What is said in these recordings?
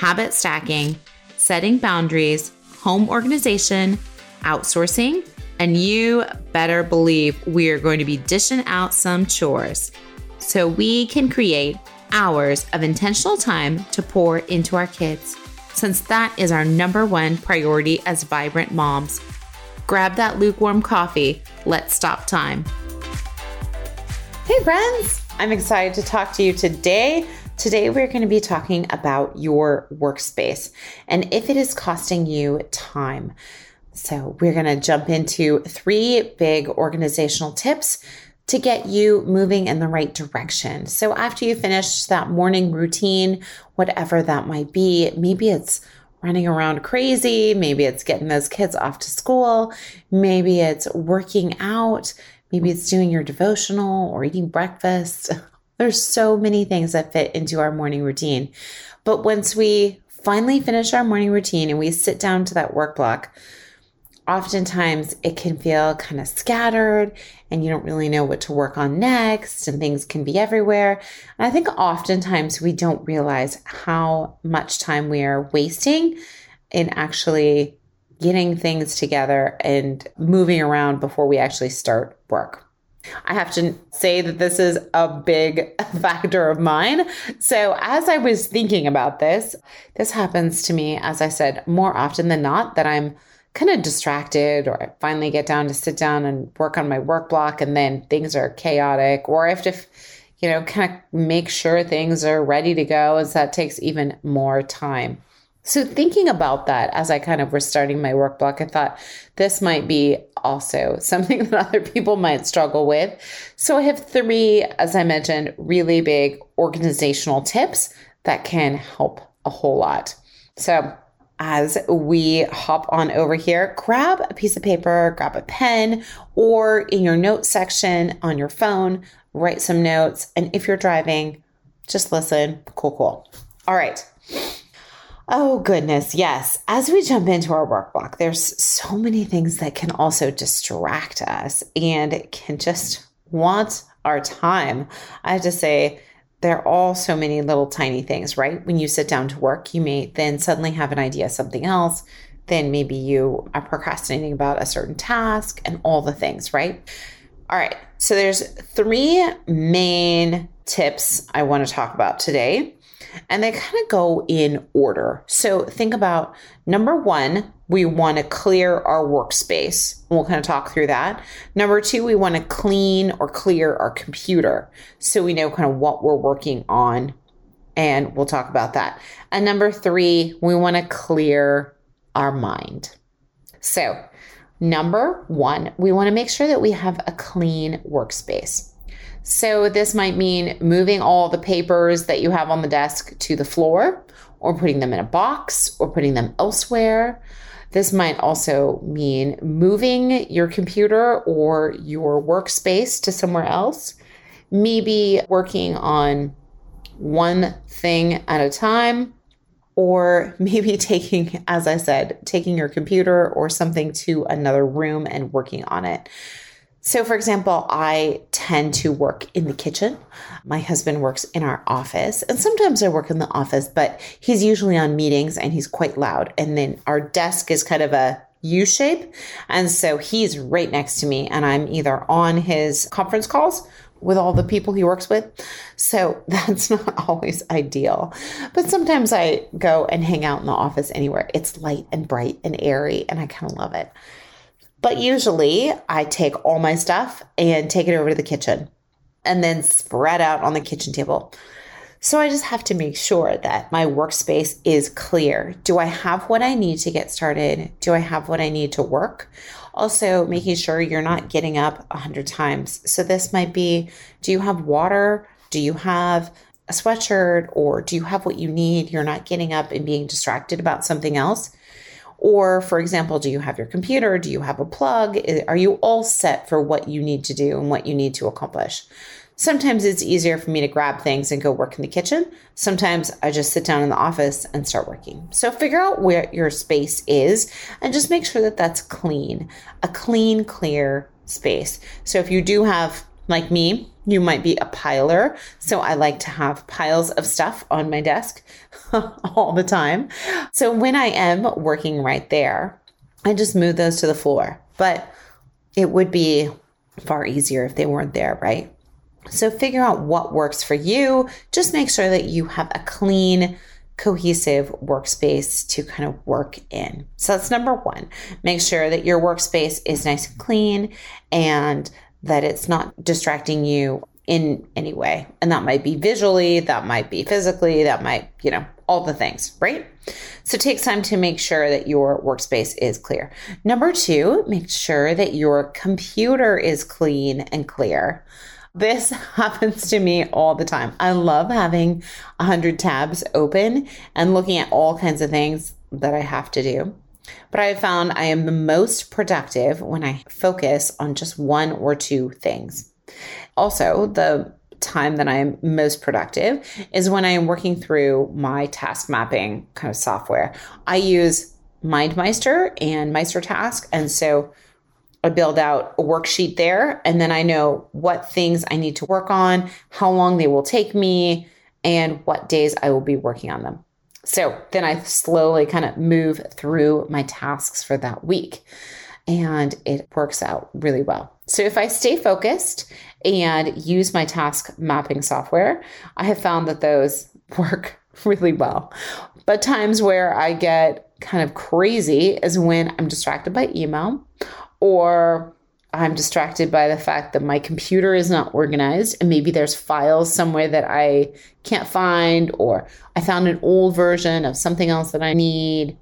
habit stacking, setting boundaries, home organization, outsourcing, and you better believe we are going to be dishing out some chores so we can create hours of intentional time to pour into our kids, since that is our number one priority as vibrant moms. Grab that lukewarm coffee. Let's stop time. Hey, friends! I'm excited to talk to you today. Today, we're going to be talking about your workspace and if it is costing you time. So, we're going to jump into three big organizational tips to get you moving in the right direction. So, after you finish that morning routine, whatever that might be, maybe it's running around crazy, maybe it's getting those kids off to school, maybe it's working out, Maybe it's doing your devotional or eating breakfast. There's so many things that fit into our morning routine. But once we finally finish our morning routine and we sit down to that work block, oftentimes it can feel kind of scattered and you don't really know what to work on next and things can be everywhere. And I think oftentimes we don't realize how much time we are wasting in actually getting things together and moving around before we actually start work. I have to say that this is a big factor of mine. So, as I was thinking about this, this happens to me, as I said, more often than not, that I'm kind of distracted or I finally get down to sit down and work on my work block and then things are chaotic or I have to, you know, kind of make sure things are ready to go. as that takes even more time. So, thinking about that as I kind of was starting my work block, I thought this might be also something that other people might struggle with. So, I have three, as I mentioned, really big organizational tips that can help a whole lot. So, as we hop on over here, grab a piece of paper, grab a pen, or in your notes section on your phone, write some notes. And if you're driving, just listen. Cool, cool. All right. Oh, goodness. Yes. As we jump into our work block, there's so many things that can also distract us and can just want our time. I have to say, there are all so many little tiny things, right? When you sit down to work, you may then suddenly have an idea of something else. Then maybe you are procrastinating about a certain task and all the things, right? All right. So there's three main tips I want to talk about today and they kind of go in order. So think about number one, we want to clear our workspace. We'll kind of talk through that. Number two, we want to clean or clear our computer so we know kind of what we're working on. And we'll talk about that. And number three, we want to clear our mind. So, number one, we want to make sure that we have a clean workspace. So this might mean moving all the papers that you have on the desk to the floor or putting them in a box or putting them elsewhere. This might also mean moving your computer or your workspace to somewhere else. Maybe working on one thing at a time, or maybe taking, as I said, taking your computer or something to another room and working on it. So, for example, I tend to work in the kitchen. My husband works in our office, and sometimes I work in the office, but he's usually on meetings and he's quite loud. And then our desk is kind of a U shape. And so he's right next to me, and I'm either on his conference calls with all the people he works with. So that's not always ideal. But sometimes I go and hang out in the office anywhere. It's light and bright and airy, and I kind of love it. But usually I take all my stuff and take it over to the kitchen and then spread out on the kitchen table. So I just have to make sure that my workspace is clear. Do I have what I need to get started? Do I have what I need to work? Also, making sure you're not getting up a hundred times. So this might be, do you have water? Do you have a sweatshirt or do you have what you need? You're not getting up and being distracted about something else. Or, for example, do you have your computer? Do you have a plug? Are you all set for what you need to do and what you need to accomplish? Sometimes it's easier for me to grab things and go work in the kitchen. Sometimes I just sit down in the office and start working. So figure out where your space is and just make sure that that's clean, a clean, clear space. So if you do have, like me, you might be a piler. So I like to have piles of stuff on my desk all the time. So when I am working right there, I just move those to the floor. But it would be far easier if they weren't there, right? So figure out what works for you. Just make sure that you have a clean, cohesive workspace to kind of work in. So that's number one. Make sure that your workspace is nice and clean and that it's not distracting you in any way. And that might be visually, that might be physically, that might, you know, all the things, right? So take time to make sure that your workspace is clear. Number two, make sure that your computer is clean and clear. This happens to me all the time. I love having 100 tabs open and looking at all kinds of things that I have to do. But I have found I am the most productive when I focus on just one or two things. Also, the time that I am most productive is when I am working through my task mapping kind of software. I use MindMeister and MeisterTask. And so I build out a worksheet there, and then I know what things I need to work on, how long they will take me, and what days I will be working on them. So then I slowly kind of move through my tasks for that week, and it works out really well. So if I stay focused and use my task mapping software, I have found that those work really well. But times where I get kind of crazy is when I'm distracted by email or I'm distracted by the fact that my computer is not organized and maybe there's files somewhere that I can't find, or I found an old version of something else that I need,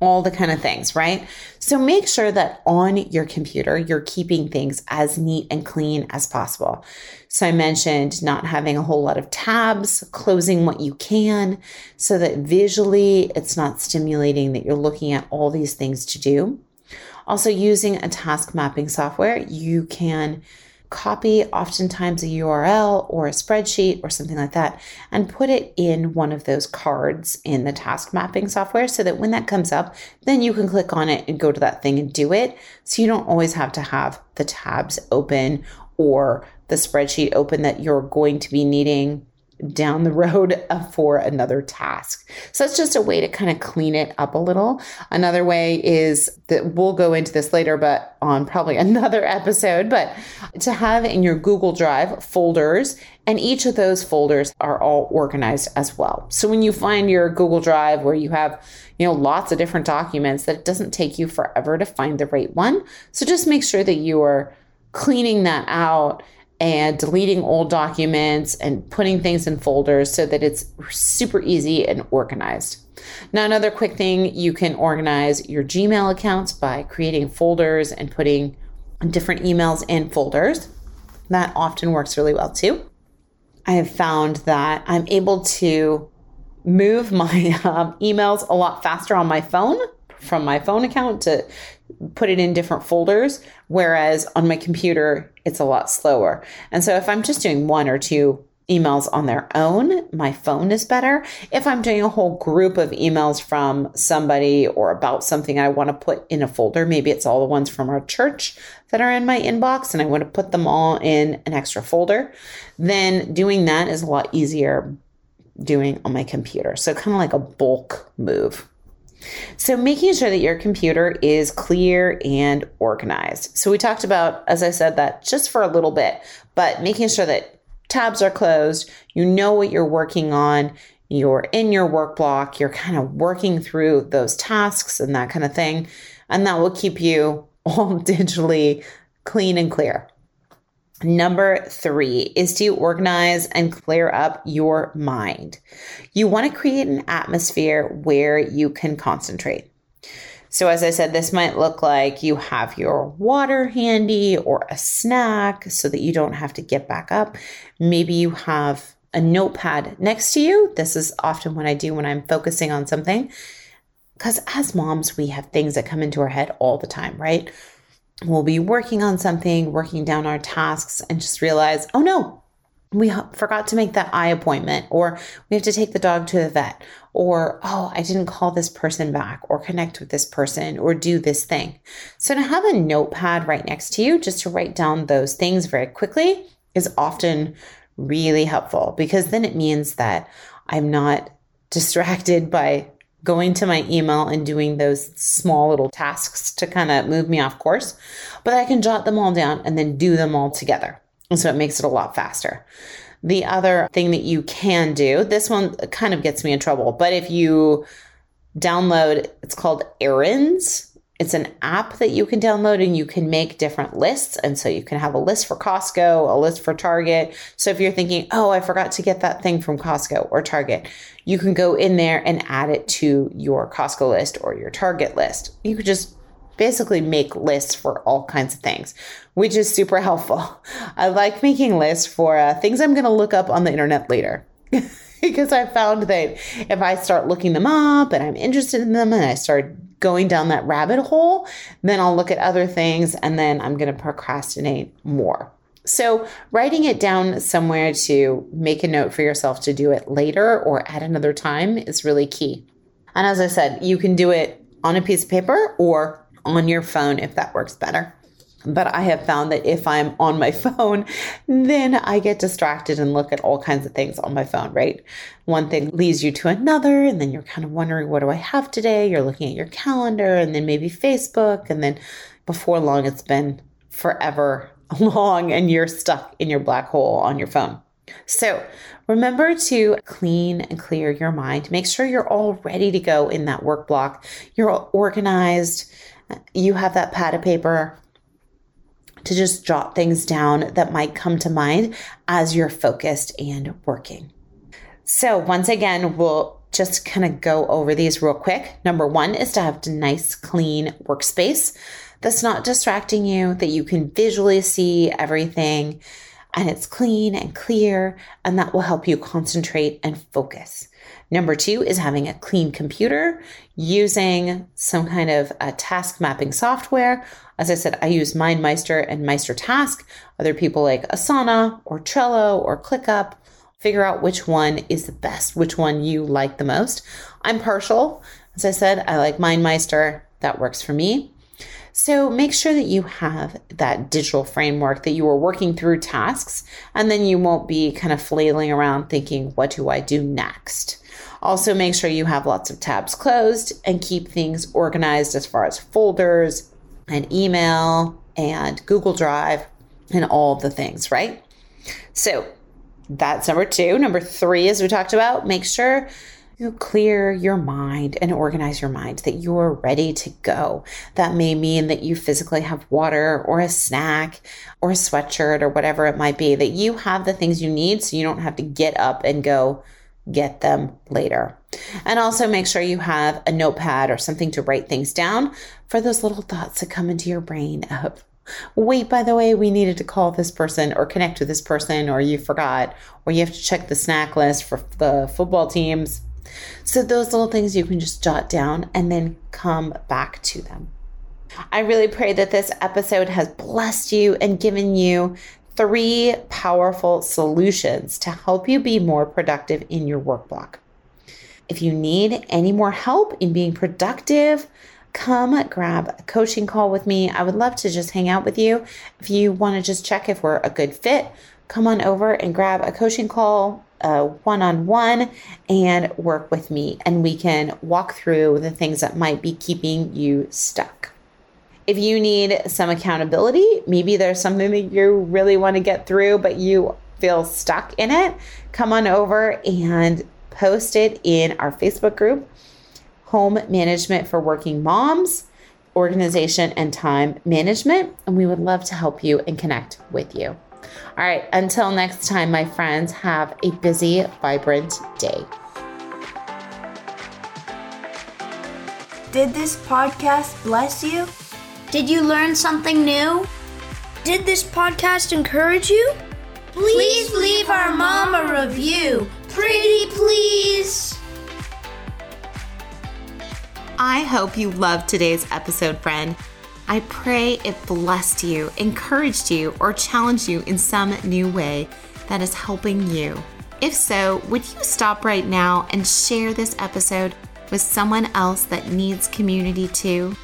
all the kind of things, right? So make sure that on your computer, you're keeping things as neat and clean as possible. So I mentioned not having a whole lot of tabs, closing what you can so that visually it's not stimulating that you're looking at all these things to do. Also, using a task mapping software, you can copy oftentimes a URL or a spreadsheet or something like that and put it in one of those cards in the task mapping software so that when that comes up, then you can click on it and go to that thing and do it. So you don't always have to have the tabs open or the spreadsheet open that you're going to be needing down the road for another task. So it's just a way to kind of clean it up a little. Another way is that we'll go into this later, but on probably another episode, but to have in your Google Drive folders, and each of those folders are all organized as well. So when you find your Google Drive where you have, you know, lots of different documents, that it doesn't take you forever to find the right one. So just make sure that you are cleaning that out and deleting old documents and putting things in folders so that it's super easy and organized. Now, another quick thing you can organize your Gmail accounts by creating folders and putting different emails in folders. That often works really well too. I have found that I'm able to move my um, emails a lot faster on my phone from my phone account to put it in different folders, whereas on my computer, it's a lot slower. And so if I'm just doing one or two emails on their own, my phone is better. If I'm doing a whole group of emails from somebody or about something I want to put in a folder, maybe it's all the ones from our church that are in my inbox and I want to put them all in an extra folder, then doing that is a lot easier doing on my computer. So kind of like a bulk move. So, making sure that your computer is clear and organized. So, we talked about, as I said, that just for a little bit, but making sure that tabs are closed, you know what you're working on, you're in your work block, you're kind of working through those tasks and that kind of thing. And that will keep you all digitally clean and clear. Number three is to organize and clear up your mind. You want to create an atmosphere where you can concentrate. So, as I said, this might look like you have your water handy or a snack so that you don't have to get back up. Maybe you have a notepad next to you. This is often what I do when I'm focusing on something. Because as moms, we have things that come into our head all the time, right? We'll be working on something, working down our tasks, and just realize, oh no, we forgot to make that eye appointment, or we have to take the dog to the vet, or oh, I didn't call this person back, or connect with this person, or do this thing. So, to have a notepad right next to you just to write down those things very quickly is often really helpful because then it means that I'm not distracted by going to my email and doing those small little tasks to kind of move me off course, but I can jot them all down and then do them all together. And so it makes it a lot faster. The other thing that you can do, this one kind of gets me in trouble, but if you download, it's called Errands it's an app that you can download and you can make different lists. And so you can have a list for Costco, a list for Target. So if you're thinking, oh, I forgot to get that thing from Costco or Target, you can go in there and add it to your Costco list or your Target list. You could just basically make lists for all kinds of things, which is super helpful. I like making lists for uh, things I'm going to look up on the internet later. because I found that if I start looking them up and I'm interested in them and I start going down that rabbit hole, then I'll look at other things and then I'm going to procrastinate more. So, writing it down somewhere to make a note for yourself to do it later or at another time is really key. And as I said, you can do it on a piece of paper or on your phone if that works better. But I have found that if I'm on my phone, then I get distracted and look at all kinds of things on my phone, right? One thing leads you to another, and then you're kind of wondering, what do I have today? You're looking at your calendar and then maybe Facebook. And then before long, it's been forever long and you're stuck in your black hole on your phone. So remember to clean and clear your mind. Make sure you're all ready to go in that work block. You're organized. You have that pad of paper to just jot things down that might come to mind as you're focused and working. So, once again, we'll just kind of go over these real quick. Number one is to have a nice, clean workspace that's not distracting you, that you can visually see everything and it's clean and clear, and that will help you concentrate and focus. Number two is having a clean computer using some kind of a task mapping software. As I said, I use MindMeister and Meister Task. Other people like Asana or Trello or ClickUp. Figure out which one is the best, which one you like the most. I'm partial. As I said, I like MindMeister. That works for me. So make sure that you have that digital framework that you are working through tasks, and then you won't be kind of flailing around thinking, what do I do next? Also, make sure you have lots of tabs closed and keep things organized as far as folders and email and Google Drive and all the things, right? So that's number two. Number three, as we talked about, make sure you clear your mind and organize your mind that you're ready to go. That may mean that you physically have water or a snack or a sweatshirt or whatever it might be, that you have the things you need so you don't have to get up and go get them later. And also make sure you have a notepad or something to write things down for those little thoughts that come into your brain of, wait, by the way, we needed to call this person or connect with this person, or you forgot, or you have to check the snack list for the football teams. So, those little things you can just jot down and then come back to them. I really pray that this episode has blessed you and given you three powerful solutions to help you be more productive in your work block. If you need any more help in being productive, come grab a coaching call with me. I would love to just hang out with you. If you want to just check if we're a good fit, come on over and grab a coaching call one on one and work with me, and we can walk through the things that might be keeping you stuck. If you need some accountability, maybe there's something that you really want to get through, but you feel stuck in it, come on over and post it in our Facebook group, Home Management for Working Moms, Organization and Time Management. And we would love to help you and connect with you. All right, until next time, my friends, have a busy, vibrant day. Did this podcast bless you? Did you learn something new? Did this podcast encourage you? Please leave our mom a review. Pretty please. I hope you loved today's episode, friend. I pray it blessed you, encouraged you, or challenged you in some new way that is helping you. If so, would you stop right now and share this episode with someone else that needs community too?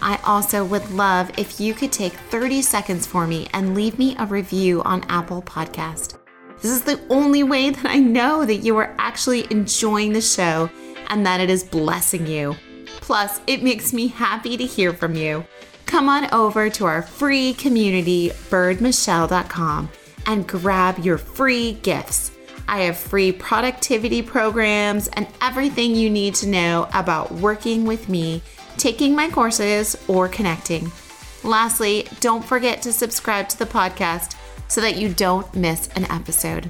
I also would love if you could take 30 seconds for me and leave me a review on Apple Podcast. This is the only way that I know that you are actually enjoying the show and that it is blessing you. Plus, it makes me happy to hear from you. Come on over to our free community, byrdmichelle.com, and grab your free gifts. I have free productivity programs and everything you need to know about working with me, taking my courses, or connecting. Lastly, don't forget to subscribe to the podcast so that you don't miss an episode.